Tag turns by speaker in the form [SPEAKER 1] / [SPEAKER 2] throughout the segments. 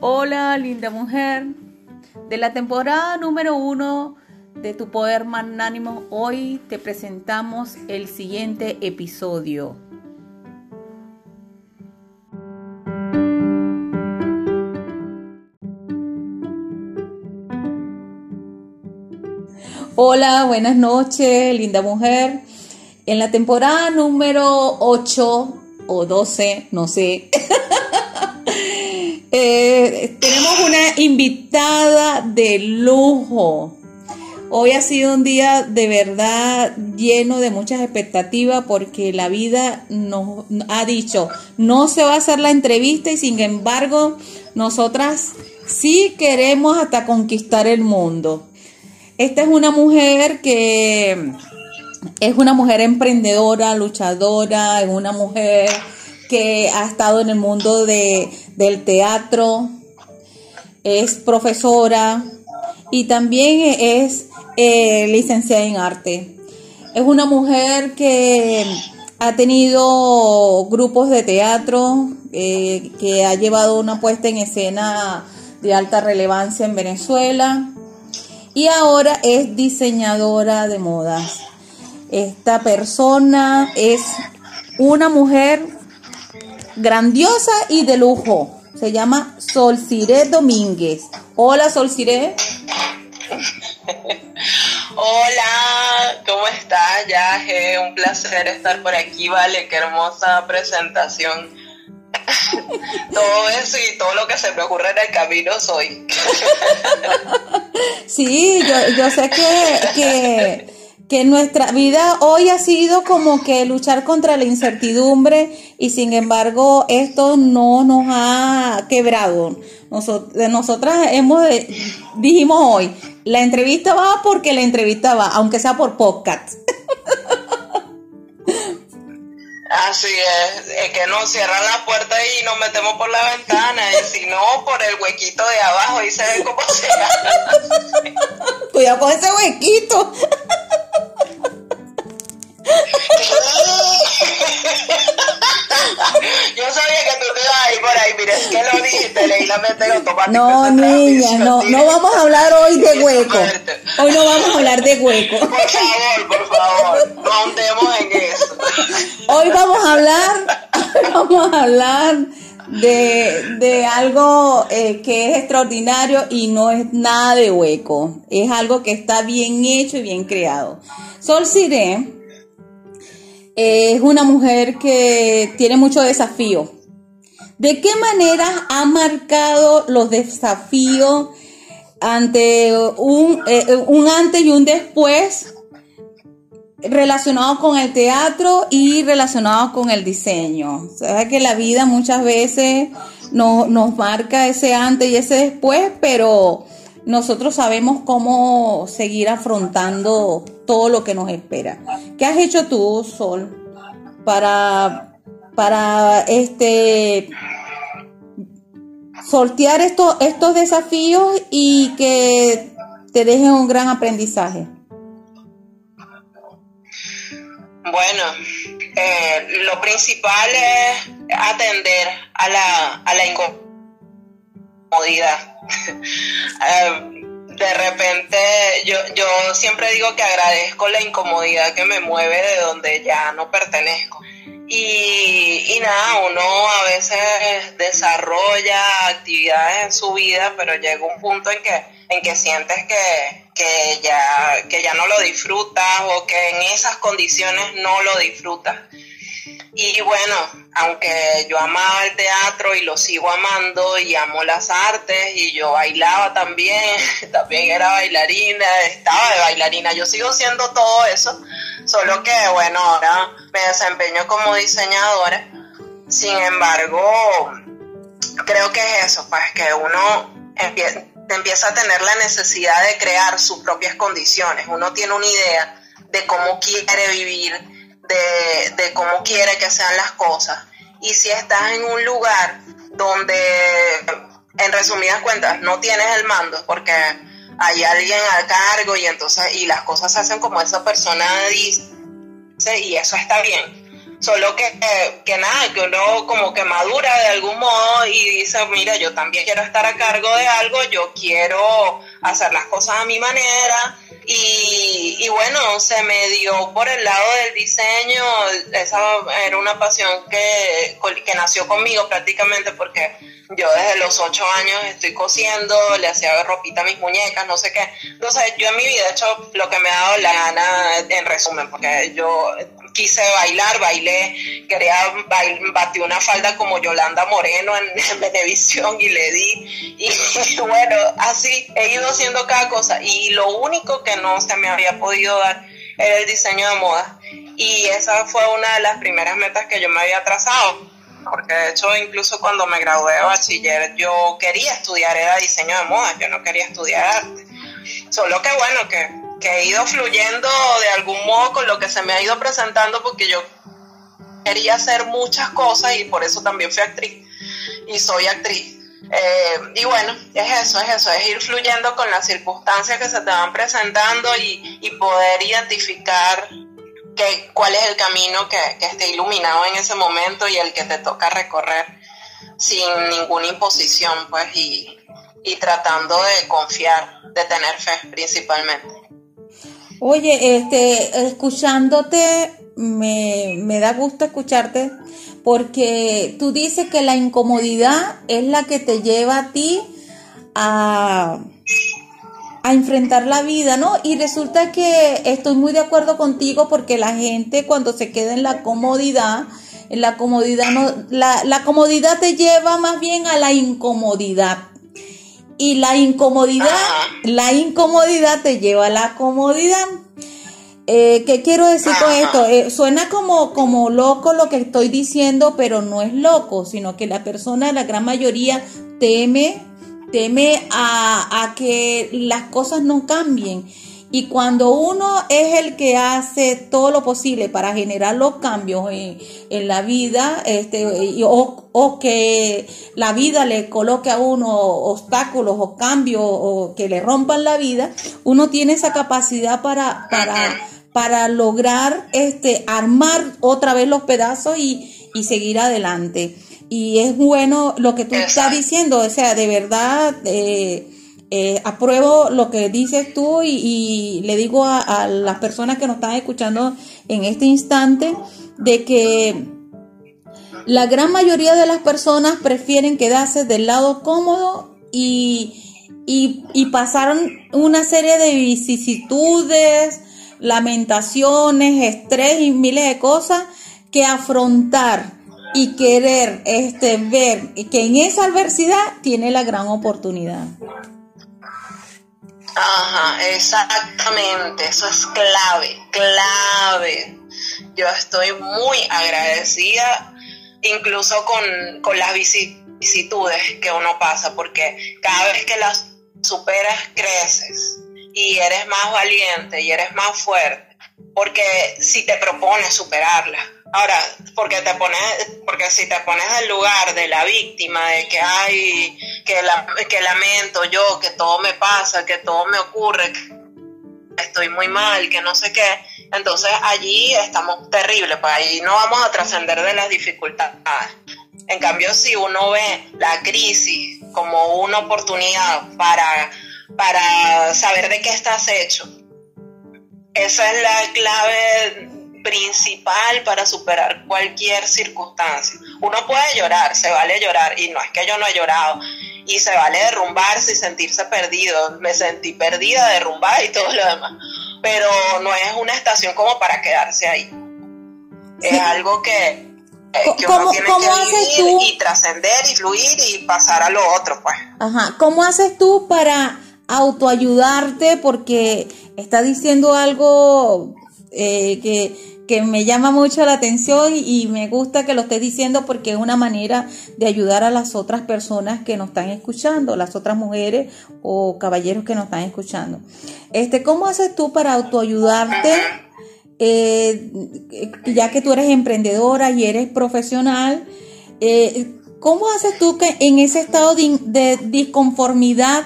[SPEAKER 1] Hola, linda mujer. De la temporada número uno de Tu Poder Magnánimo, hoy te presentamos el siguiente episodio. Hola, buenas noches, linda mujer. En la temporada número 8 o 12, no sé. Eh, tenemos una invitada de lujo. Hoy ha sido un día de verdad lleno de muchas expectativas porque la vida nos ha dicho, no se va a hacer la entrevista y sin embargo nosotras sí queremos hasta conquistar el mundo. Esta es una mujer que es una mujer emprendedora, luchadora, es una mujer que ha estado en el mundo de, del teatro, es profesora y también es eh, licenciada en arte. Es una mujer que ha tenido grupos de teatro, eh, que ha llevado una puesta en escena de alta relevancia en Venezuela y ahora es diseñadora de modas. Esta persona es una mujer grandiosa y de lujo. Se llama Solciré Domínguez. Hola, Solciré.
[SPEAKER 2] Hola, ¿cómo estás, Yaje? Un placer estar por aquí, vale, qué hermosa presentación. todo eso y todo lo que se me ocurre en el camino soy.
[SPEAKER 1] sí, yo, yo sé que, que que nuestra vida hoy ha sido como que luchar contra la incertidumbre y sin embargo esto no nos ha quebrado. nosotras hemos, dijimos hoy, la entrevista va porque la entrevista va, aunque sea por podcast.
[SPEAKER 2] Así es, es que nos cierran la puerta y nos metemos por la ventana, y si no, por el huequito de abajo y se ve cómo se
[SPEAKER 1] Cuidado con ese huequito.
[SPEAKER 2] Yo sabía que tú te ibas a ir por ahí, mira, es que lo dijiste, leí la mente automática.
[SPEAKER 1] No, niña, no, no vamos a hablar hoy de hueco. Hoy no vamos a hablar de hueco.
[SPEAKER 2] Por favor, por favor, no ahondemos en eso.
[SPEAKER 1] Hoy vamos a hablar, vamos a hablar de, de algo eh, que es extraordinario y no es nada de hueco. Es algo que está bien hecho y bien creado. Sol Siré es una mujer que tiene mucho desafío. ¿De qué manera ha marcado los desafíos ante un, eh, un antes y un después relacionado con el teatro y relacionado con el diseño? O que la vida muchas veces nos marca ese antes y ese después, pero nosotros sabemos cómo seguir afrontando todo lo que nos espera. ¿Qué has hecho tú, Sol, para, para este sortear estos, estos desafíos y que te dejen un gran aprendizaje?
[SPEAKER 2] Bueno, eh, lo principal es atender a la, a la incomodidad. Eh, de repente yo, yo siempre digo que agradezco la incomodidad que me mueve de donde ya no pertenezco. Y, y, nada, uno a veces desarrolla actividades en su vida, pero llega un punto en que, en que sientes que, que, ya, que ya no lo disfrutas o que en esas condiciones no lo disfrutas. Y bueno, aunque yo amaba el teatro y lo sigo amando y amo las artes y yo bailaba también, también era bailarina, estaba de bailarina, yo sigo siendo todo eso, solo que bueno, ahora me desempeño como diseñadora. Sin embargo, creo que es eso, pues que uno empieza a tener la necesidad de crear sus propias condiciones, uno tiene una idea de cómo quiere vivir de, cómo quiere que sean las cosas. Y si estás en un lugar donde, en resumidas cuentas, no tienes el mando, porque hay alguien al cargo y entonces, y las cosas se hacen como esa persona dice, y eso está bien. Solo que, que, nada, que uno como que madura de algún modo y dice, mira, yo también quiero estar a cargo de algo, yo quiero hacer las cosas a mi manera. Y, y bueno, se me dio por el lado del diseño, esa era una pasión que, que nació conmigo prácticamente porque yo desde los ocho años estoy cosiendo, le hacía ropita a mis muñecas, no sé qué. Entonces, yo en mi vida he hecho lo que me ha dado la gana, en resumen, porque yo quise bailar, bailé, quería batir una falda como Yolanda Moreno en, Venevisión y le di. Y, bueno, así he ido haciendo cada cosa. Y lo único que no se me había podido dar era el diseño de moda. Y esa fue una de las primeras metas que yo me había trazado porque de hecho incluso cuando me gradué de bachiller yo quería estudiar era diseño de moda, yo no quería estudiar arte. Solo que bueno, que, que he ido fluyendo de algún modo con lo que se me ha ido presentando porque yo quería hacer muchas cosas y por eso también fui actriz y soy actriz. Eh, y bueno, es eso, es eso, es ir fluyendo con las circunstancias que se te van presentando y, y poder identificar cuál es el camino que, esté iluminado en ese momento y el que te toca recorrer sin ninguna imposición, pues, y, tratando de confiar, de tener fe principalmente.
[SPEAKER 1] Oye, este, escuchándote, me, me da gusto escucharte porque tú dices que la incomodidad es la que te lleva a ti a a enfrentar la vida, ¿no? Y resulta que estoy muy de acuerdo contigo porque la gente cuando se queda en la comodidad, en la comodidad no, la, la comodidad te lleva más bien a la incomodidad. Y la incomodidad, la incomodidad te lleva a la comodidad. Eh, ¿Qué quiero decir con esto? Eh, suena como, como loco lo que estoy diciendo, pero no es loco, sino que la persona, la gran mayoría, teme teme a, que las cosas no cambien. Y cuando uno es el que hace todo lo posible para generar los cambios en, la vida, este, o, que la vida le coloque a uno obstáculos o cambios o que le rompan la vida, uno tiene esa capacidad para, para, para lograr este, armar otra vez los pedazos y, y seguir adelante. Y es bueno lo que tú estás diciendo, o sea, de verdad eh, eh, apruebo lo que dices tú y, le digo a, las personas que nos están escuchando en este instante de que la gran mayoría de las personas prefieren quedarse del lado cómodo y, y, pasaron una serie de vicisitudes, lamentaciones, estrés y miles de cosas que afrontar y querer este, ver que en esa adversidad tiene la gran oportunidad.
[SPEAKER 2] Ajá, exactamente, eso es clave, clave. Yo estoy muy agradecida incluso con, con las vicisitudes que uno pasa, porque cada vez que las superas creces y eres más valiente y eres más fuerte, porque si te propones superarlas, Ahora, porque te pones, porque si te pones en lugar de la víctima, de que hay, que, la, que lamento yo, que todo me pasa, que todo me ocurre, que estoy muy mal, que no sé qué, entonces allí estamos terribles, pues ahí no vamos a trascender de las dificultades. En cambio, si uno ve la crisis como una oportunidad para, para saber de qué estás hecho, esa es la clave principal para superar cualquier circunstancia. Uno puede llorar, se vale llorar, y no es que yo no he llorado, y se vale derrumbarse y sentirse perdido. Me sentí perdida, derrumbada y todo lo demás, pero no es una estación como para quedarse ahí. Es algo que, eh, que uno tiene que vivir y trascender y fluir y pasar a lo otro, pues.
[SPEAKER 1] Ajá. ¿Cómo haces tú para autoayudarte? Porque está diciendo algo eh, que que me llama mucho la atención y me gusta que lo estés diciendo porque es una manera de ayudar a las otras personas que nos están escuchando, las otras mujeres o caballeros que nos están escuchando. Este, ¿cómo haces tú para autoayudarte? Eh, ya que tú eres emprendedora y eres profesional, eh, ¿cómo haces tú que en ese estado de, disconformidad,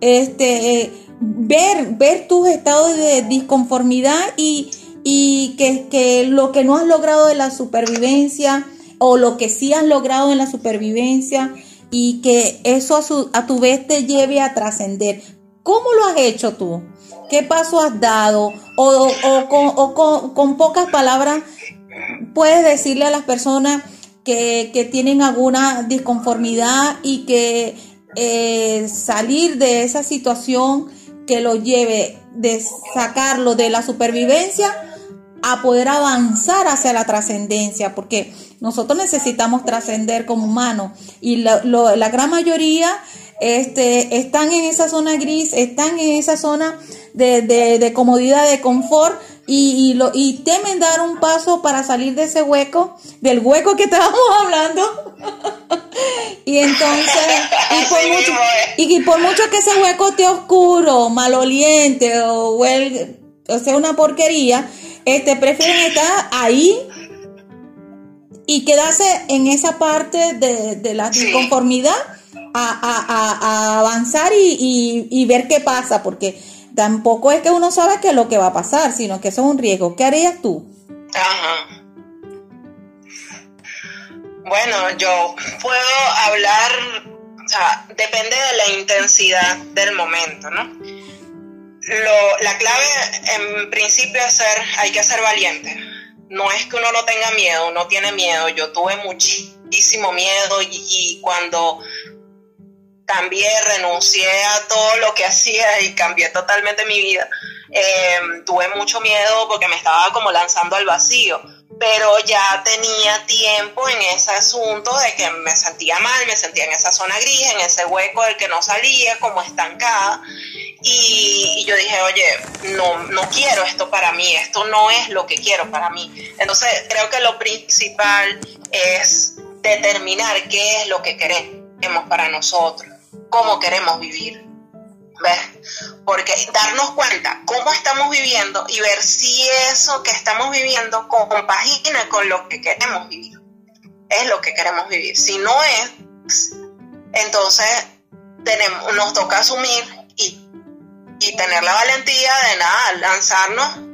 [SPEAKER 1] este, ver, ver tus estados de disconformidad y y que, que lo que no has logrado de la supervivencia o lo que sí has logrado en la supervivencia y que eso a, tu vez te lleve a trascender. ¿Cómo lo has hecho tú? ¿Qué paso has dado? O, con, pocas palabras puedes decirle a las personas que, que tienen alguna disconformidad y que eh, salir de esa situación que lo lleve de sacarlo de la supervivencia a poder avanzar hacia la trascendencia, porque nosotros necesitamos trascender como humanos y la, la gran mayoría este, están en esa zona gris, están en esa zona de, de comodidad, de confort, y, y, lo, y temen dar un paso para salir de ese hueco, del hueco que estábamos hablando. y entonces, y por, mucho, y, por mucho que ese hueco esté oscuro, maloliente o, o sea una porquería, este, prefieren estar ahí y quedarse en esa parte de, de la inconformidad a, a, a, avanzar y, y, y ver qué pasa, porque tampoco es que uno sabe qué es lo que va a pasar, sino que eso es un riesgo. ¿Qué harías tú? Ajá.
[SPEAKER 2] Bueno, yo puedo hablar, o sea, depende de la intensidad del momento, ¿no? Lo, la clave en principio es ser, hay que ser valiente. No es que uno no tenga miedo, uno tiene miedo. Yo tuve muchísimo miedo y cuando cambié, renuncié a todo lo que hacía y cambié totalmente mi vida. Eh, tuve mucho miedo porque me estaba como lanzando al vacío, pero ya tenía tiempo en ese asunto de que me sentía mal, me sentía en esa zona gris, en ese hueco del que no salía, como estancada. Y, y, yo dije, oye, no, no quiero esto para mí, esto no es lo que quiero para mí. Entonces creo que lo principal es determinar qué es lo que queremos para nosotros cómo queremos vivir. ¿Ves? Porque darnos cuenta cómo estamos viviendo y ver si eso que estamos viviendo compagina con lo que queremos vivir. Es lo que queremos vivir. Si no es, entonces tenemos, nos toca asumir y, y tener la valentía de nada, lanzarnos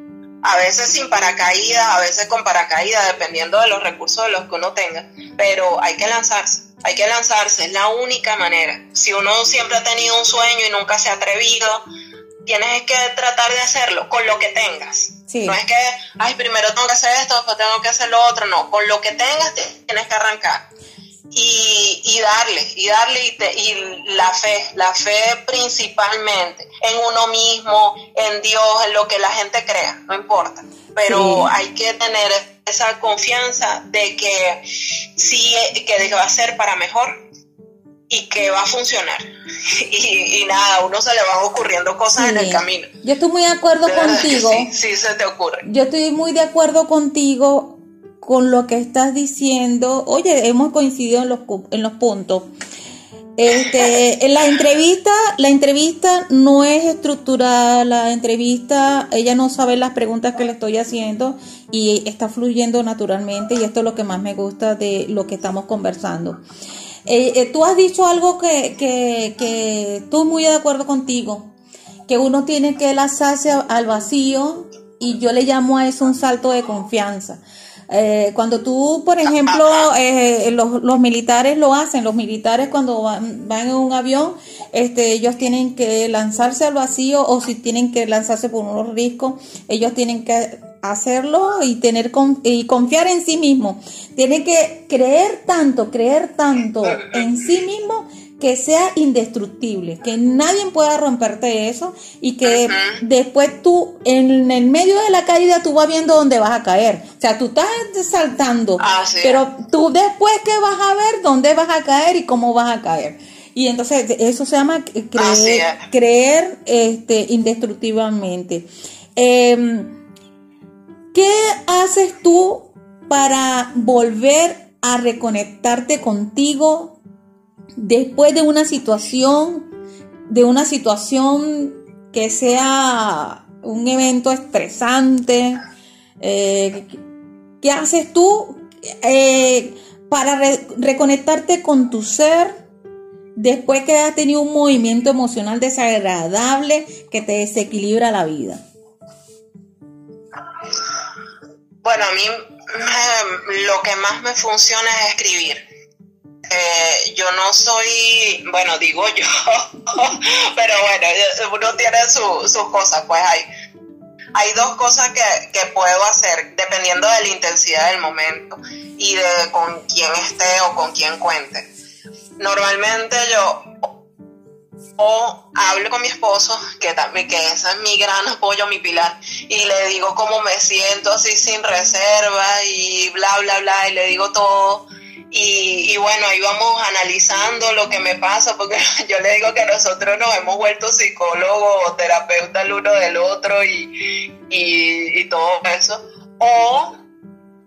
[SPEAKER 2] a veces sin paracaídas, a veces con paracaídas, dependiendo de los recursos de los que uno tenga, pero hay que lanzarse. Hay que lanzarse, es la única manera. Si uno siempre ha tenido un sueño y nunca se ha atrevido, tienes que tratar de hacerlo con lo que tengas. No es que, ay, primero tengo que hacer esto, después tengo que hacer lo otro. No, con lo que tengas tienes que arrancar. Y, y darle, y darle, y, y, la fe, la fe principalmente en uno mismo, en Dios, en lo que la gente crea, no importa. Pero hay que tener esa confianza de que sí, que va a ser para mejor y que va a funcionar. Y, nada, a uno se le van ocurriendo cosas en el camino.
[SPEAKER 1] Yo estoy muy de acuerdo contigo.
[SPEAKER 2] Sí, se te ocurre.
[SPEAKER 1] Yo estoy muy de acuerdo contigo con lo que estás diciendo. Oye, hemos coincidido en los, en los puntos. Este, la entrevista, la entrevista no es estructurada, la entrevista, ella no sabe las preguntas que le estoy haciendo y está fluyendo naturalmente y esto es lo que más me gusta de lo que estamos conversando. Eh, eh, tú has dicho algo que, que, que estoy muy de acuerdo contigo, que uno tiene que lanzarse al vacío y yo le llamo a eso un salto de confianza. Eh, cuando tú, por ejemplo, eh, los, los, militares lo hacen, los militares cuando van, en un avión, este, ellos tienen que lanzarse al vacío o si tienen que lanzarse por unos riscos, ellos tienen que hacerlo y tener y confiar en sí mismo. Tienen que creer tanto, creer tanto en sí mismo que sea indestructible, que nadie pueda romperte eso y que después tú en el medio de la caída tú vas viendo dónde vas a caer. O sea, tú estás saltando, pero tú después que vas a ver dónde vas a caer y cómo vas a caer. Y entonces eso se llama creer, creer este, indestructiblemente. Em, ¿Qué haces tú para volver a reconectarte contigo después de una situación, de una situación que sea un evento estresante, eh, ¿qué haces tú eh, para reconectarte con tu ser después que has tenido un movimiento emocional desagradable que te desequilibra la vida?
[SPEAKER 2] Bueno, a mí lo que más me funciona es escribir. Eh, yo no soy, bueno, digo yo, pero bueno, uno tiene sus cosas, pues hay, hay dos cosas que, que, puedo hacer dependiendo de la intensidad del momento y de con quién esté o con quién cuente. Normalmente yo o hablo con mi esposo, que también que ese es mi gran apoyo, mi pilar, y le digo cómo me siento así sin reserva y bla, bla, bla, y le digo todo. Y, bueno, ahí vamos analizando lo que me pasa, porque yo le digo que nosotros nos hemos vuelto psicólogos o terapeutas el uno del otro y, y, y todo eso. O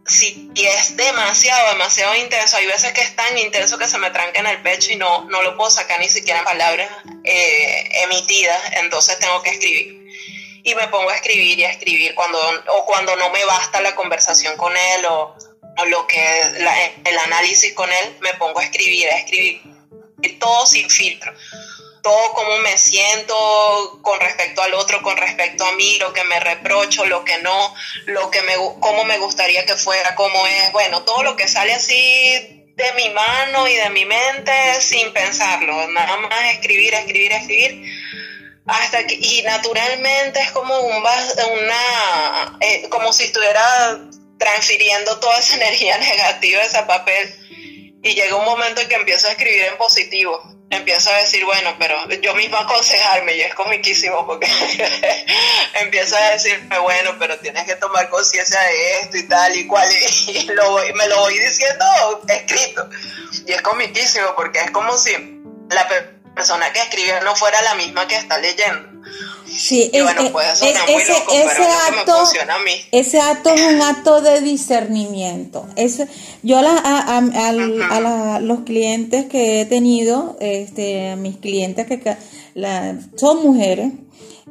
[SPEAKER 2] si es demasiado, demasiado intenso, hay veces que es tan intenso que se me tranca en el pecho y no, no lo puedo sacar ni siquiera en palabras eh, emitidas, entonces tengo que escribir. Y me pongo a escribir y a escribir cuando, o cuando no me basta la conversación con él o, lo que el análisis con él, me pongo a escribir, a escribir todo sin filtro. Todo cómo me siento con respecto al otro, con respecto a mí, lo que me reprocho, lo que no, lo que me, cómo me gustaría que fuera, cómo es, bueno, todo lo que sale así de mi mano y de mi mente sin pensarlo, nada más escribir, escribir, escribir, hasta que, y naturalmente es como un, una, eh, como si estuviera transfiriendo toda esa energía negativa a ese papel y llega un momento en que empiezo a escribir en positivo empiezo a decir, bueno, pero yo mismo aconsejarme y es comiquísimo porque empiezo a decirme, bueno, pero tienes que tomar conciencia de esto y tal y cual, y lo me lo voy diciendo escrito. Y es comiquísimo porque es como si la persona que escribe no fuera la misma que está leyendo.
[SPEAKER 1] Sí, es, ese, acto, ese acto es un acto de discernimiento. yo a, a, los clientes que he tenido, este, mis clientes que son mujeres,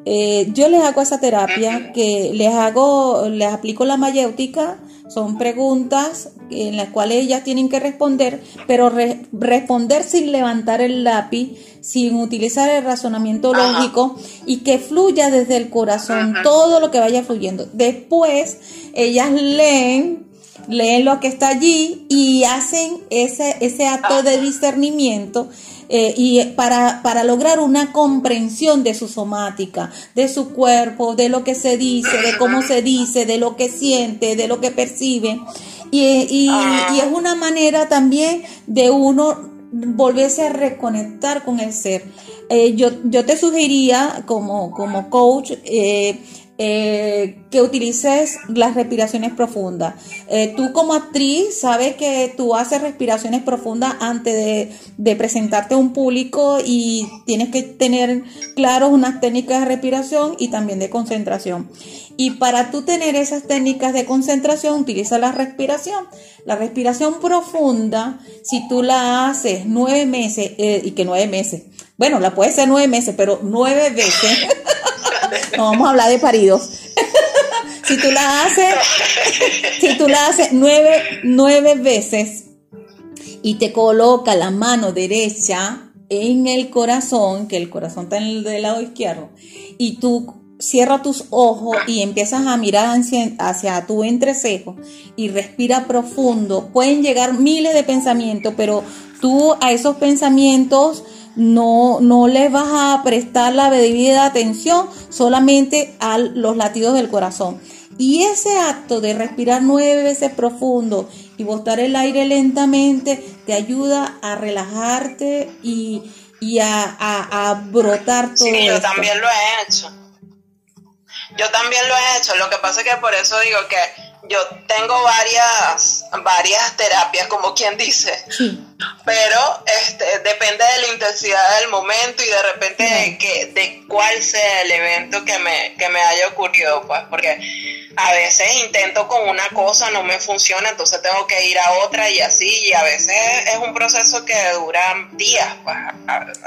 [SPEAKER 1] eh, yo les hago esa terapia que les hago, les aplico la mayéutica, son preguntas en las cuales ellas tienen que responder, pero responder sin levantar el lápiz, sin utilizar el razonamiento lógico y que fluya desde el corazón todo lo que vaya fluyendo. Después, ellas leen leen lo que está allí y hacen ese, ese acto de discernimiento eh, y para, para, lograr una comprensión de su somática, de su cuerpo, de lo que se dice, de cómo se dice, de lo que siente, de lo que percibe. Y, y, es una manera también de uno volverse a reconectar con el ser. Eh, yo, yo te sugeriría como, como coach eh, eh, que utilices las respiraciones profundas. tú como actriz sabes que tú haces respiraciones profundas antes de, presentarte a un público y tienes que tener claro unas técnicas de respiración y también de concentración. Y para tú tener esas técnicas de concentración, utiliza la respiración. La respiración profunda, si tú la haces nueve meses, eh, y que nueve meses, bueno, la puede ser nueve meses, pero nueve veces, no vamos a hablar de paridos. si tú la haces, si tú la haces nueve, nueve veces y te coloca la mano derecha en el corazón, que el corazón está en el del lado izquierdo, y tú cierra tus ojos y empiezas a mirar hacia, tu entrecejo y respira profundo. Pueden llegar miles de pensamientos, pero tú a esos pensamientos no, no les vas a prestar la debida atención, solamente a los latidos del corazón. Y ese acto de respirar nueve veces profundo y botar el aire lentamente te ayuda a relajarte y, a, brotar todo.
[SPEAKER 2] Sí, yo también lo he hecho. Yo también lo he hecho, lo que pasa es que por eso digo que yo tengo varias, varias terapias, como quien dice, pero este, depende de la intensidad del momento y de repente de, que, de cuál sea el evento que me, que me haya ocurrido, pues, porque a veces intento con una cosa, no me funciona, entonces tengo que ir a otra y así, y a veces es un proceso que dura días, pues,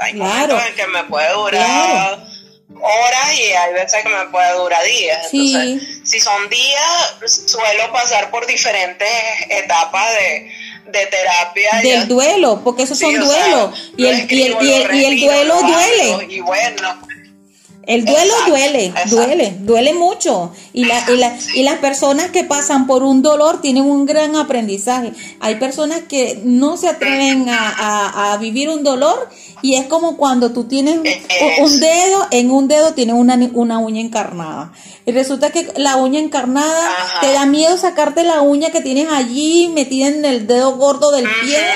[SPEAKER 2] hay momentos en que me puede durar horas y hay veces que me puede durar días. Entonces, si son días, suelo pasar por diferentes etapas de, de terapia.
[SPEAKER 1] Del duelo, porque esos son duelos. y, el, y, el, y, el, duelo duele.
[SPEAKER 2] Y bueno.
[SPEAKER 1] El duelo duele, duele, duele mucho. Y, la, y, las personas que pasan por un dolor tienen un gran aprendizaje. Hay personas que no se atreven a, vivir un dolor y es como cuando tú tienes un dedo, en un dedo tienes una, una uña encarnada. Y resulta que la uña encarnada te da miedo sacarte la uña que tienes allí metida en el dedo gordo del pie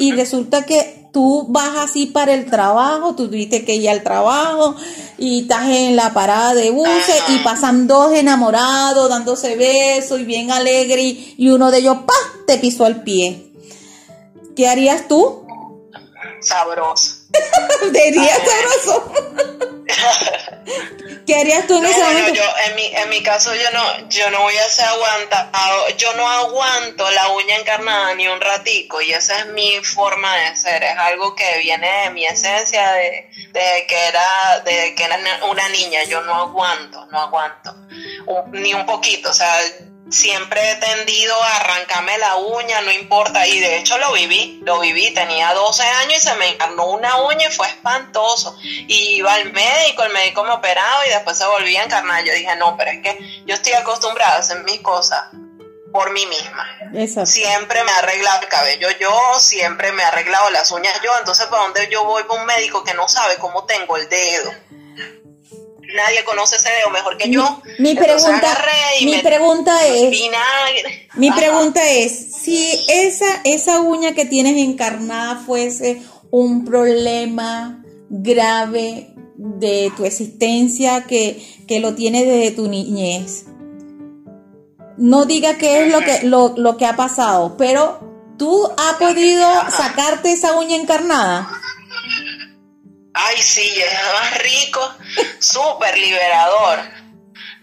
[SPEAKER 1] y resulta que tú vas así para el trabajo, tú tuviste que ir al trabajo y estás en la parada de buses y pasan dos enamorados dándose besos y bien alegre y, uno de ellos ¡pah! te pisó el pie. ¿Qué harías tú?
[SPEAKER 2] Sabroso.
[SPEAKER 1] Diría sabroso. ¿Qué harías tú en ese momento?
[SPEAKER 2] yo, en mi, en mi caso yo no, yo no voy a ser aguantado, yo no aguanto la uña encarnada ni un ratico y esa es mi forma de ser, es algo que viene de mi esencia de, que era, de que era una niña, yo no aguanto, no aguanto, ni un poquito, o sea, siempre he tendido a arrancarme la uña, no importa, y de hecho lo viví, lo viví, tenía 12 años y se me encarnó una uña y fue espantoso. Y iba al médico, el médico me operaba y después se volvía a encarnar. Yo dije, no, pero es que yo estoy acostumbrada a hacer mis cosas por mí misma. Siempre me he arreglado el cabello yo, siempre me he arreglado las uñas yo, entonces ¿para dónde yo voy con un médico que no sabe cómo tengo el dedo? Nadie conoce ese dedo mejor que yo.
[SPEAKER 1] Mi pregunta, mi pregunta es, mi pregunta es, si esa, esa uña que tienes encarnada fuese un problema grave de tu existencia que, que lo tienes desde tu niñez, no diga qué es lo que, lo, lo que ha pasado, pero tú has podido sacarte esa uña encarnada.
[SPEAKER 2] Ay, sí, es más rico, súper liberador.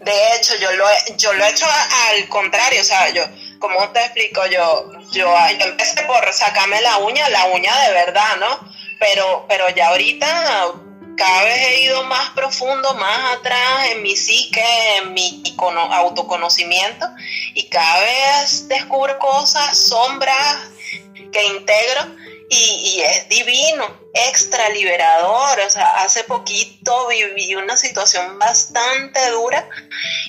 [SPEAKER 2] De hecho, yo lo, he, yo lo he hecho al contrario, o sea, yo, como te explico, yo, yo, empecé por sacarme la uña, la uña de verdad, ¿no? Pero, pero ya ahorita cada vez he ido más profundo, más atrás en mi psique, en mi autoconocimiento y cada vez descubro cosas, sombras que integro y, es divino, extra liberador. O sea, hace poquito viví una situación bastante dura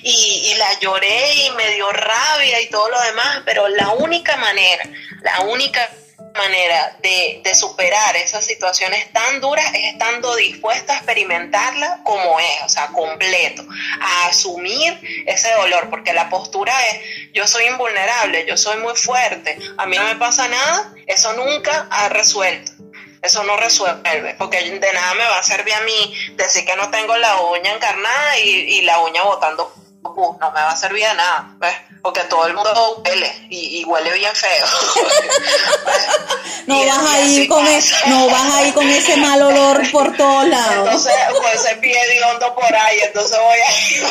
[SPEAKER 2] y, la lloré y me dio rabia y todo lo demás, pero la única manera, la única manera de, superar esas situaciones tan duras es estando dispuesta a experimentarla como es, o sea, completo, a asumir ese dolor, porque la postura es, yo soy invulnerable, yo soy muy fuerte, a mí no me pasa nada, eso nunca ha resuelto. Eso no resuelve, porque de nada me va a servir a mí decir que no tengo la uña encarnada y, y la uña botando no me va a servir de nada, ¿ves? porque todo el mundo huele y, huele bien feo.
[SPEAKER 1] no vas a ir con no vas a ir con ese mal olor por todos lados.
[SPEAKER 2] Entonces, pues ese pie de hondo por ahí, entonces voy a ir,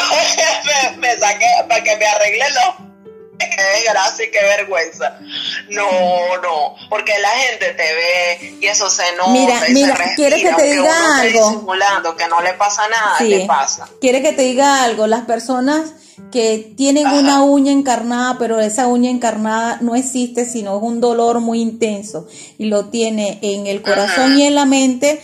[SPEAKER 2] me, me saque para que me arregle los qué desgracia y qué vergüenza. No, no, porque la gente te ve y eso se nota.
[SPEAKER 1] Mira, mira, ¿quieres que te diga algo?
[SPEAKER 2] Simulando que no le pasa nada, le pasa.
[SPEAKER 1] ¿Quieres que te diga algo? Las personas que tienen una uña encarnada, pero esa uña encarnada no existe, sino es un dolor muy intenso y lo tiene en el corazón y en la mente,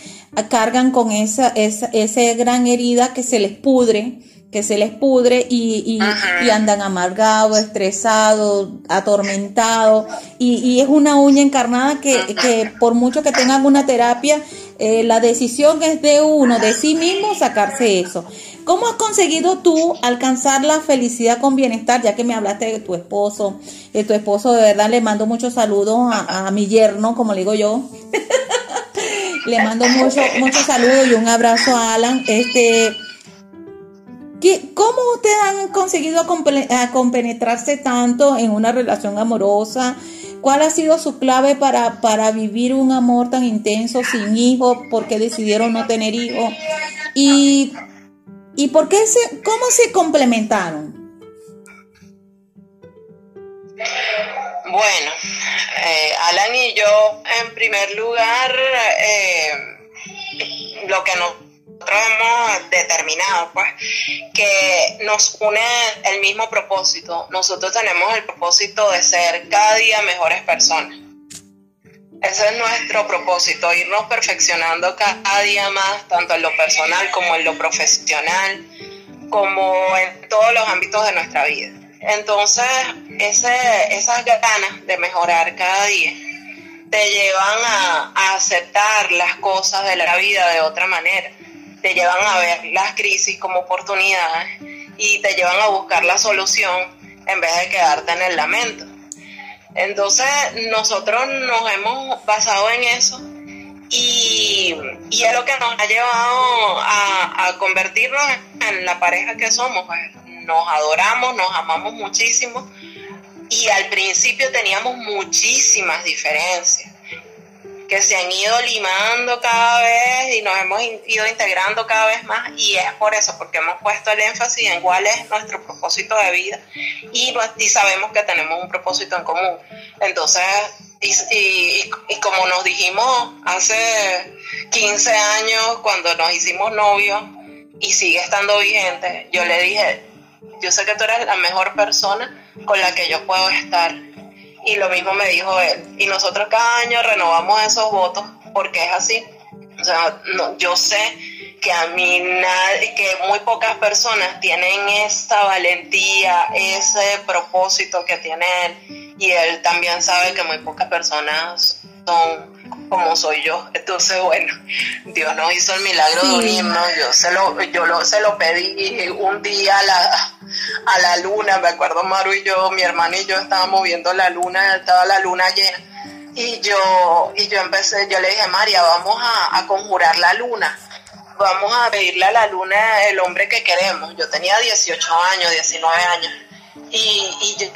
[SPEAKER 1] cargan con esa, esa, esa gran herida que se les pudre que se les pudre y, y, andan amargados, estresados, atormentados. Y, es una uña encarnada que, que, por mucho que tengan una terapia, eh, la decisión es de uno, de sí mismo, sacarse eso. ¿Cómo has conseguido tú alcanzar la felicidad con bienestar? Ya que me hablaste de tu esposo, de tu esposo, de verdad le mando muchos saludos a, a mi yerno, como le digo yo. le mando muchos muchos saludos y un abrazo a Alan. Este, ¿Cómo ustedes han conseguido compenetrarse tanto en una relación amorosa? ¿Cuál ha sido su clave para, para vivir un amor tan intenso sin hijos? ¿Por qué decidieron no tener hijos? ¿Y, y por qué se, cómo se complementaron?
[SPEAKER 2] Bueno, eh, Alan y yo, en primer lugar, eh, lo que nos nosotros hemos determinado pues que nos une el mismo propósito. Nosotros tenemos el propósito de ser cada día mejores personas. Ese es nuestro propósito, irnos perfeccionando cada día más, tanto en lo personal como en lo profesional, como en todos los ámbitos de nuestra vida. Entonces, ese, esas ganas de mejorar cada día te llevan a, a aceptar las cosas de la vida de otra manera, te llevan a ver las crisis como oportunidades y te llevan a buscar la solución en vez de quedarte en el lamento. Entonces nosotros nos hemos basado en eso y, es lo que nos ha llevado a, convertirnos en la pareja que somos. Pues. Nos adoramos, nos amamos muchísimo y al principio teníamos muchísimas diferencias que se han ido limando cada vez y nos hemos ido integrando cada vez más y es por eso, porque hemos puesto el énfasis en cuál es nuestro propósito de vida y, y sabemos que tenemos un propósito en común. Entonces, y, y, como nos dijimos hace 15 años cuando nos hicimos novios y sigue estando vigente, yo le dije, yo sé que tú eres la mejor persona con la que yo puedo estar y lo mismo me dijo él. Y nosotros cada año renovamos esos votos porque es así. O sea, no, yo sé que a mí nadie, que muy pocas personas tienen esa valentía, ese propósito que tiene él. Y él también sabe que muy pocas personas son como soy yo. Entonces, bueno, Dios nos hizo el milagro de unirnos. Yo se lo, yo lo, se lo pedí un día a la, a la luna. Me acuerdo, Maru y yo, mi hermano y yo estábamos viendo la luna, estaba la luna llena. Y yo, y yo empecé, yo le dije, María, vamos a, a conjurar la luna. Vamos a pedirle a la luna el hombre que queremos. Yo tenía 18 años, 19 años. Y, y yo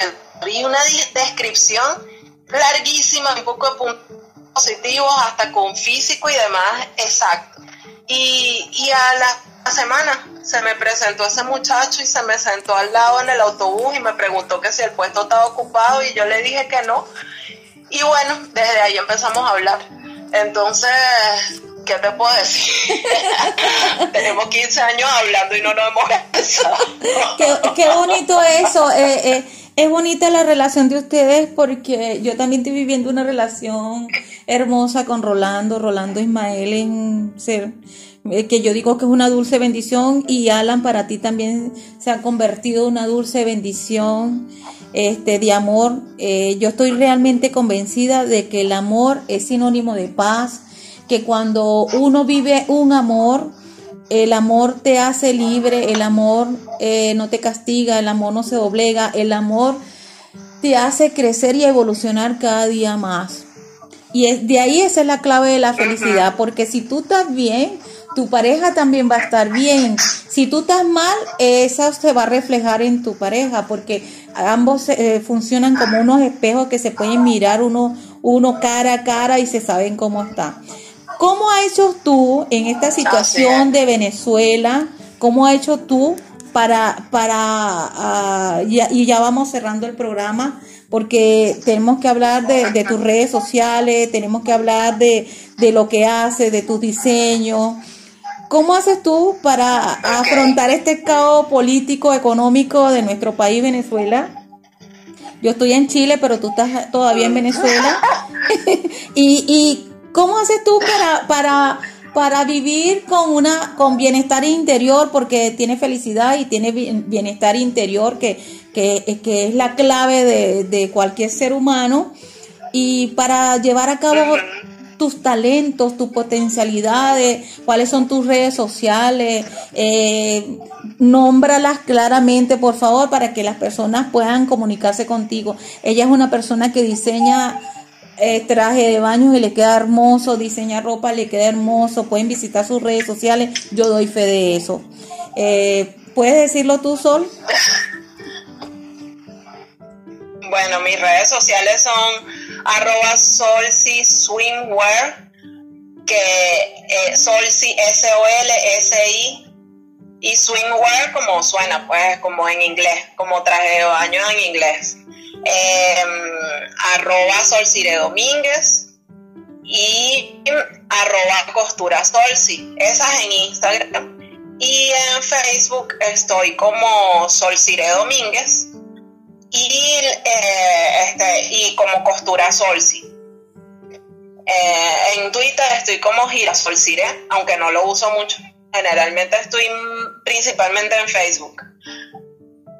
[SPEAKER 2] vi una descripción larguísima, un poco de punto positivos, hasta con físico y demás exacto. Y, y a la semana se me presentó ese muchacho y se me sentó al lado en el autobús y me preguntó que si el puesto estaba ocupado y yo le dije que no. Y bueno, desde ahí empezamos a hablar. Entonces, ¿qué te puedo decir? Tenemos 15 años hablando y no nos hemos casado.
[SPEAKER 1] qué, qué, bonito eso. Eh, eh, es bonita la relación de ustedes porque yo también estoy viviendo una relación hermosa con Rolando, Rolando Ismael en ser eh, que yo digo que es una dulce bendición y Alan para ti también se ha convertido en una dulce bendición este de amor. Eh, yo estoy realmente convencida de que el amor es sinónimo de paz, que cuando uno vive un amor, el amor te hace libre, el amor eh, no te castiga, el amor no se doblega, el amor te hace crecer y evolucionar cada día más. Y es, de ahí esa es la clave de la felicidad, porque si tú estás bien, tu pareja también va a estar bien. Si tú estás mal, eso se va a reflejar en tu pareja, porque ambos eh, funcionan como unos espejos que se pueden mirar uno, uno cara a cara y se saben cómo está. ¿Cómo has hecho tú en esta situación de Venezuela? ¿Cómo has hecho tú para, para, ah, y ya vamos cerrando el programa, porque tenemos que hablar de, tus redes sociales, tenemos que hablar de, lo que haces, de tu diseño. ¿Cómo haces tú para afrontar este caos político, económico de nuestro país, Venezuela? Yo estoy en Chile, pero tú estás todavía en Venezuela. y, ¿Y cómo haces tú para, para, para vivir con, una, con bienestar interior? Porque tiene felicidad y tiene bienestar interior que que, que es la clave de, de, cualquier ser humano, y para llevar a cabo tus talentos, tus potencialidades, cuáles son tus redes sociales, eh, nómbralas claramente, por favor, para que las personas puedan comunicarse contigo. Ella es una persona que diseña eh, traje de baño y le queda hermoso, diseña ropa, le queda hermoso, pueden visitar sus redes sociales, yo doy fe de eso. Eh, ¿Puedes decirlo tú, Sol?
[SPEAKER 2] Bueno, mis redes sociales son arroba solsi swimwear, que eh, solsi S-O-L-S-I y swimwear como suena, pues como en inglés, como traje de baño en inglés. Eh, arroba solcire domínguez y arroba costura solsi, esas en Instagram. Y en Facebook estoy como Solcire Domínguez y, eh, este, y como costura Solsi. Eh, en Twitter estoy como Girasol Cire, aunque no lo uso mucho. Generalmente estoy principalmente en Facebook.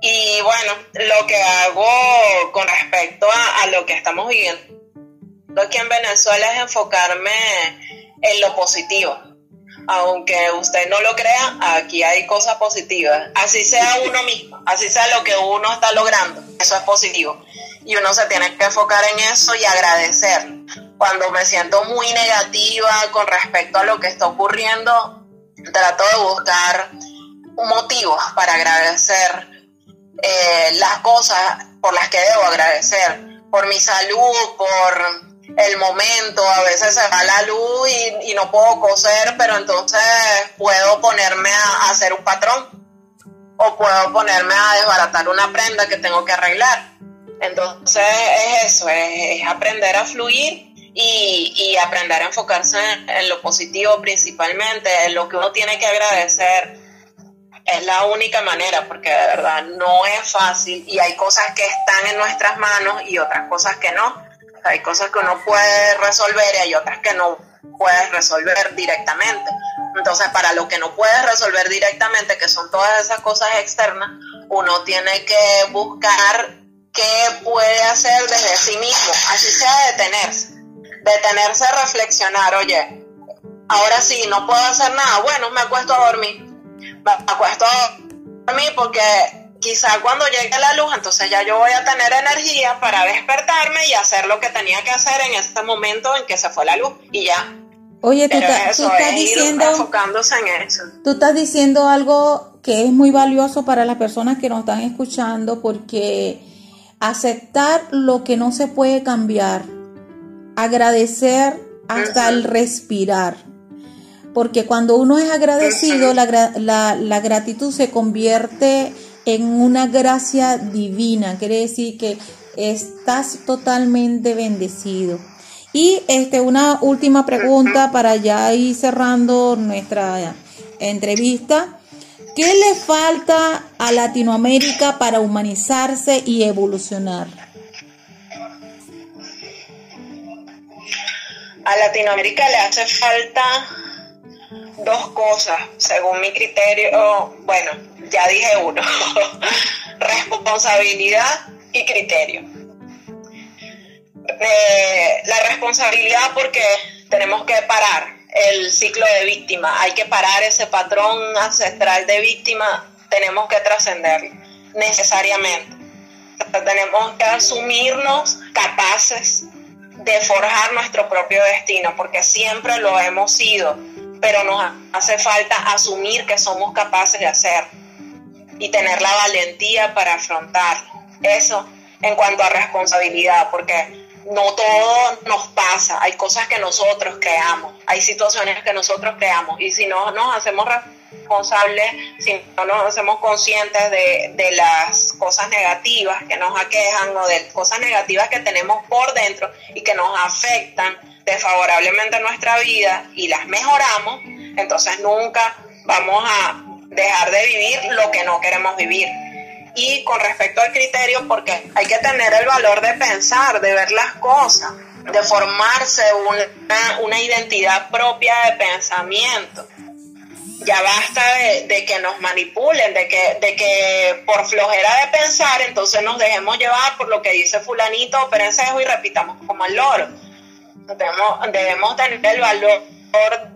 [SPEAKER 2] Y bueno, lo que hago con respecto a, lo que estamos viviendo aquí en Venezuela es enfocarme en lo positivo. Aunque usted no lo crea, aquí hay cosas positivas. Así sea uno mismo, así sea lo que uno está logrando, eso es positivo. Y uno se tiene que enfocar en eso y agradecer. Cuando me siento muy negativa con respecto a lo que está ocurriendo, trato de buscar motivos para agradecer eh, las cosas por las que debo agradecer. Por mi salud, por el momento, a veces se va la luz y, no puedo coser, pero entonces puedo ponerme a, hacer un patrón o puedo ponerme a desbaratar una prenda que tengo que arreglar. Entonces es eso, es, aprender a fluir y, y, aprender a enfocarse en, lo positivo principalmente, en lo que uno tiene que agradecer. Es la única manera, porque de verdad no es fácil y hay cosas que están en nuestras manos y otras cosas que no hay cosas que uno puede resolver y hay otras que no puedes resolver directamente. Entonces, para lo que no puedes resolver directamente, que son todas esas cosas externas, uno tiene que buscar qué puede hacer desde sí mismo, así sea detenerse, detenerse a reflexionar, oye, ahora sí, no puedo hacer nada, bueno, me acuesto a dormir, me acuesto a dormir porque quizá cuando llegue la luz, entonces ya yo voy a tener energía para despertarme y hacer lo que tenía que hacer en ese momento en que se fue la luz y ya.
[SPEAKER 1] Oye, tú, estás diciendo,
[SPEAKER 2] enfocándose en eso.
[SPEAKER 1] Tú estás diciendo algo que es muy valioso para las personas que nos están escuchando porque aceptar lo que no se puede cambiar, agradecer hasta el respirar. Porque cuando uno es agradecido, la, la, la gratitud se convierte en una gracia divina, quiere decir que estás totalmente bendecido. Y este, una última pregunta para ya ir cerrando nuestra entrevista. ¿Qué le falta a Latinoamérica para humanizarse y evolucionar?
[SPEAKER 2] A Latinoamérica le hace falta dos cosas, según mi criterio. Bueno, ya dije uno, responsabilidad y criterio. Eh, la responsabilidad porque tenemos que parar el ciclo de víctima, hay que parar ese patrón ancestral de víctima, tenemos que trascenderlo necesariamente. tenemos que asumirnos capaces de forjar nuestro propio destino, porque siempre lo hemos sido, pero nos hace falta asumir que somos capaces de hacerlo y tener la valentía para afrontar eso en cuanto a responsabilidad, porque no todo nos pasa, hay cosas que nosotros creamos, hay situaciones que nosotros creamos y si no nos hacemos responsables, si no nos hacemos conscientes de, las cosas negativas que nos aquejan o de cosas negativas que tenemos por dentro y que nos afectan desfavorablemente nuestra vida y las mejoramos, entonces nunca vamos a dejar de vivir lo que no queremos vivir. Y con respecto al criterio, porque hay que tener el valor de pensar, de ver las cosas, de formarse una, una identidad propia de pensamiento. Ya basta de, que nos manipulen, de que, de que por flojera de pensar, entonces nos dejemos llevar por lo que dice fulanito, perencejo y repitamos como el loro. Debemos, debemos tener el valor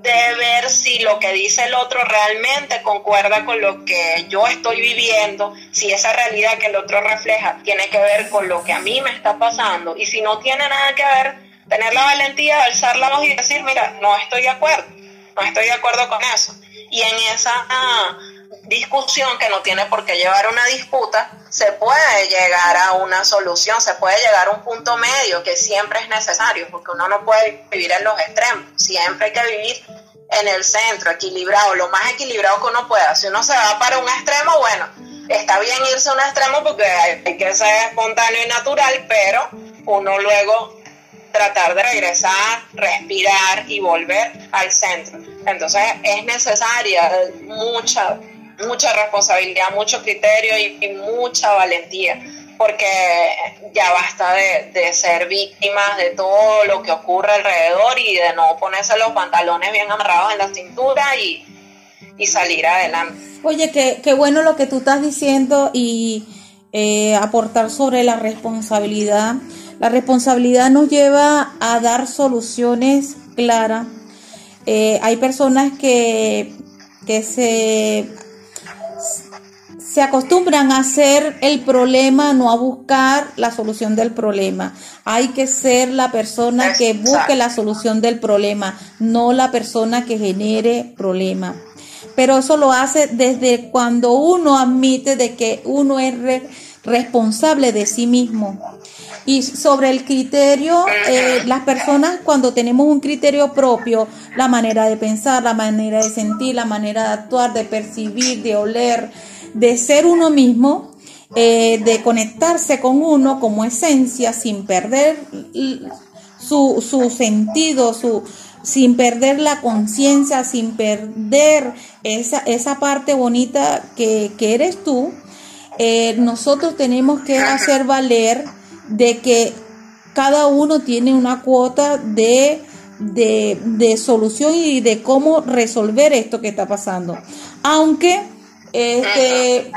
[SPEAKER 2] de ver si lo que dice el otro realmente concuerda con lo que yo estoy viviendo, si esa realidad que el otro refleja tiene que ver con lo que a mí me está pasando y si no tiene nada que ver, tener la valentía de alzar la voz y decir, mira, no estoy de acuerdo, no estoy de acuerdo con eso. Y en esa discusión que no tiene por qué llevar una disputa, se puede llegar a una solución, se puede llegar a un punto medio que siempre es necesario, porque uno no puede vivir en los extremos, siempre hay que vivir en el centro, equilibrado, lo más equilibrado que uno pueda. Si uno se va para un extremo, bueno, está bien irse a un extremo porque hay que ser espontáneo y natural, pero uno luego tratar de regresar, respirar y volver al centro. Entonces es necesaria mucha mucha responsabilidad, mucho criterio y, mucha valentía porque ya basta de, ser víctimas de todo lo que ocurre alrededor y de no ponerse los pantalones bien amarrados en la cintura y, salir adelante.
[SPEAKER 1] Oye, qué, qué, bueno lo que tú estás diciendo y eh, aportar sobre la responsabilidad. La responsabilidad nos lleva a dar soluciones claras. Eh, hay personas que, que se se acostumbran a hacer el problema, no a buscar la solución del problema. Hay que ser la persona que busque la solución del problema, no la persona que genere problema. Pero eso lo hace desde cuando uno admite de que uno es responsable de sí mismo. Y sobre el criterio, eh, las personas cuando tenemos un criterio propio, la manera de pensar, la manera de sentir, la manera de actuar, de percibir, de oler, de ser uno mismo, eh, de conectarse con uno como esencia sin perder su, su sentido, su, sin perder la conciencia, sin perder esa, esa parte bonita que, eres tú, eh, nosotros tenemos que hacer valer de que cada uno tiene una cuota de, de, de solución y de cómo resolver esto que está pasando. Aunque este,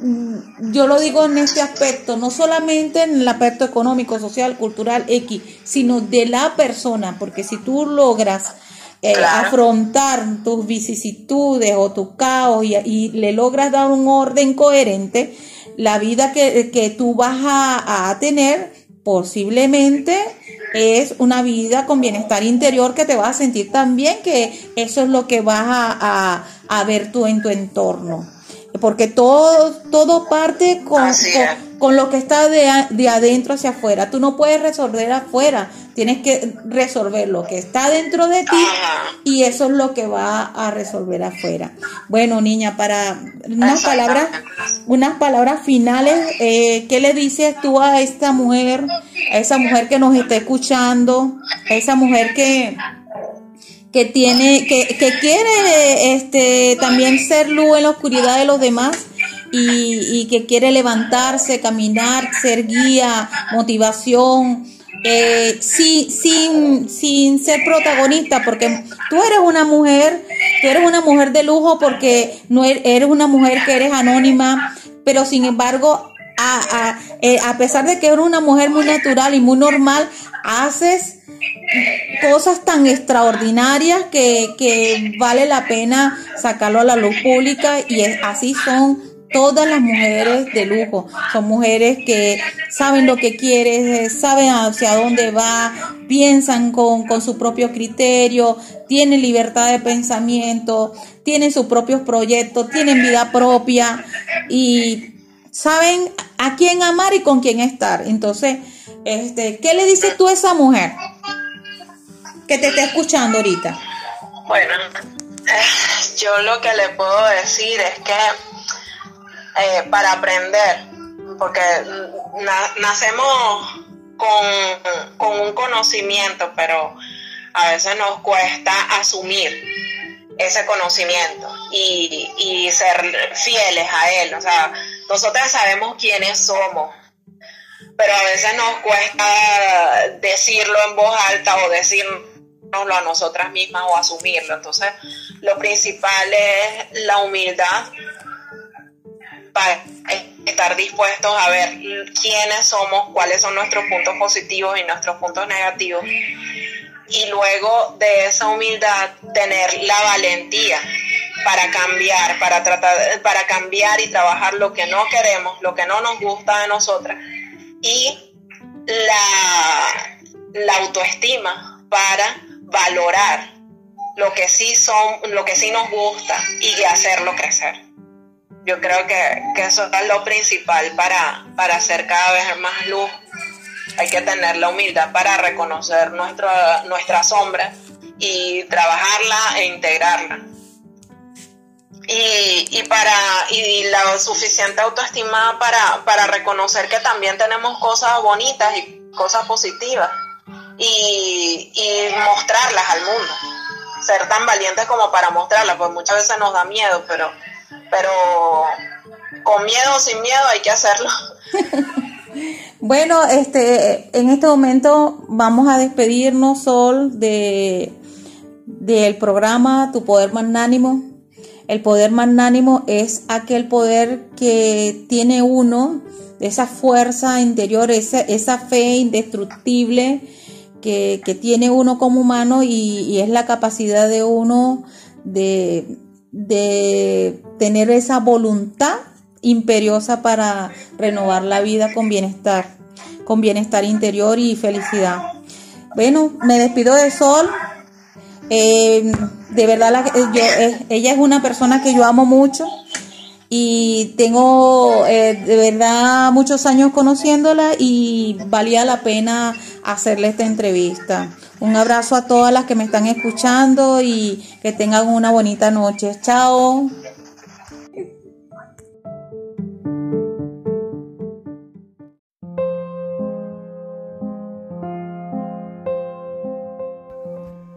[SPEAKER 1] mm, yo lo digo en este aspecto, no solamente en el aspecto económico, social, cultural, X, sino de la persona, porque si tú logras eh, afrontar tus vicisitudes o tu caos y, le logras dar un orden coherente, la vida que, que tú vas a, a tener posiblemente es una vida con bienestar interior que te vas a sentir también que eso es lo que vas a, a, ver tú en tu entorno. Porque todo, todo parte con, con, lo que está de, de, adentro hacia afuera. Tú no puedes resolver afuera, tienes que resolver lo que está dentro de ti y eso es lo que va a resolver afuera. Bueno, niña, para unas palabras, unas palabras finales, eh, ¿qué le dices tú a esta mujer, a esa mujer que nos está escuchando, a esa mujer que que tiene, que, que quiere este también ser luz en la oscuridad de los demás y, que quiere levantarse, caminar, ser guía, motivación, eh, sin, sin ser protagonista, porque tú eres una mujer, tú eres una mujer de lujo porque no er, eres una mujer que eres anónima, pero sin embargo, a, a, eh, a pesar de que eres una mujer muy natural y muy normal, haces cosas tan extraordinarias que, que vale la pena sacarlo a la luz pública y así son todas las mujeres de lujo. Son mujeres que saben lo que quieren, saben hacia dónde va, piensan con, con su propio criterio, tienen libertad de pensamiento, tienen sus propios proyectos, tienen vida propia y saben a quién amar y con quién estar. Entonces, este, ¿qué le dices tú a esa mujer que te está escuchando ahorita?
[SPEAKER 2] Bueno, eh, yo lo que le puedo decir es que eh, para aprender, porque nacemos con, un conocimiento, pero a veces nos cuesta asumir ese conocimiento y, y, ser fieles a él. O sea, nosotros sabemos quiénes somos, pero a veces nos cuesta decirlo en voz alta o decirnoslo a nosotras mismas o asumirlo. Entonces, lo principal es la humildad para estar dispuestos a ver quiénes somos, cuáles son nuestros puntos positivos y nuestros puntos negativos. Y luego de esa humildad tener la valentía para cambiar, para tratar, para cambiar y trabajar lo que no queremos, lo que no nos gusta de nosotras. Y la, autoestima para valorar lo que sí son, lo que sí nos gusta y hacerlo crecer yo creo que, eso es lo principal para, para hacer cada vez más luz. Hay que tener la humildad para reconocer nuestra, nuestra sombra y trabajarla e integrarla. Y, y, para, y la suficiente autoestima para, para reconocer que también tenemos cosas bonitas y cosas positivas y, y mostrarlas al mundo. Ser tan valientes como para mostrarlas, porque muchas veces nos da miedo, pero pero con miedo o sin miedo hay que hacerlo.
[SPEAKER 1] bueno, este, en este momento vamos a despedirnos, Sol, de del programa Tu Poder Magnánimo. El poder magnánimo es aquel poder que tiene uno, esa fuerza interior, esa, esa fe indestructible que, tiene uno como humano y, es la capacidad de uno de, de tener esa voluntad imperiosa para renovar la vida con bienestar, con bienestar interior y felicidad. Bueno, me despido de Sol. Eh, de verdad, yo, eh, ella es una persona que yo amo mucho y tengo eh, de verdad muchos años conociéndola y valía la pena hacerle esta entrevista. Un abrazo a todas las que me están escuchando y que tengan una bonita noche. Chao.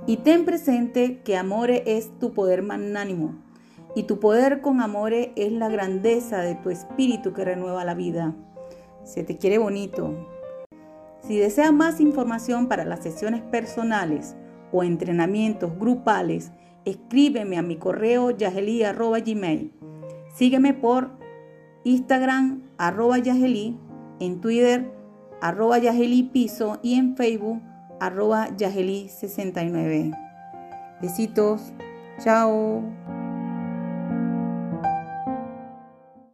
[SPEAKER 1] Y ten presente que Amore es tu poder magnánimo y tu poder con Amore es la grandeza de tu espíritu que renueva la vida. Se te quiere bonito. Si deseas más información para las sesiones personales o entrenamientos grupales, escríbeme a mi correo yageli.gmail. Sígueme por Instagram arroba yageli, en Twitter arroba y en Facebook arroba yageli69. Besitos. Chao.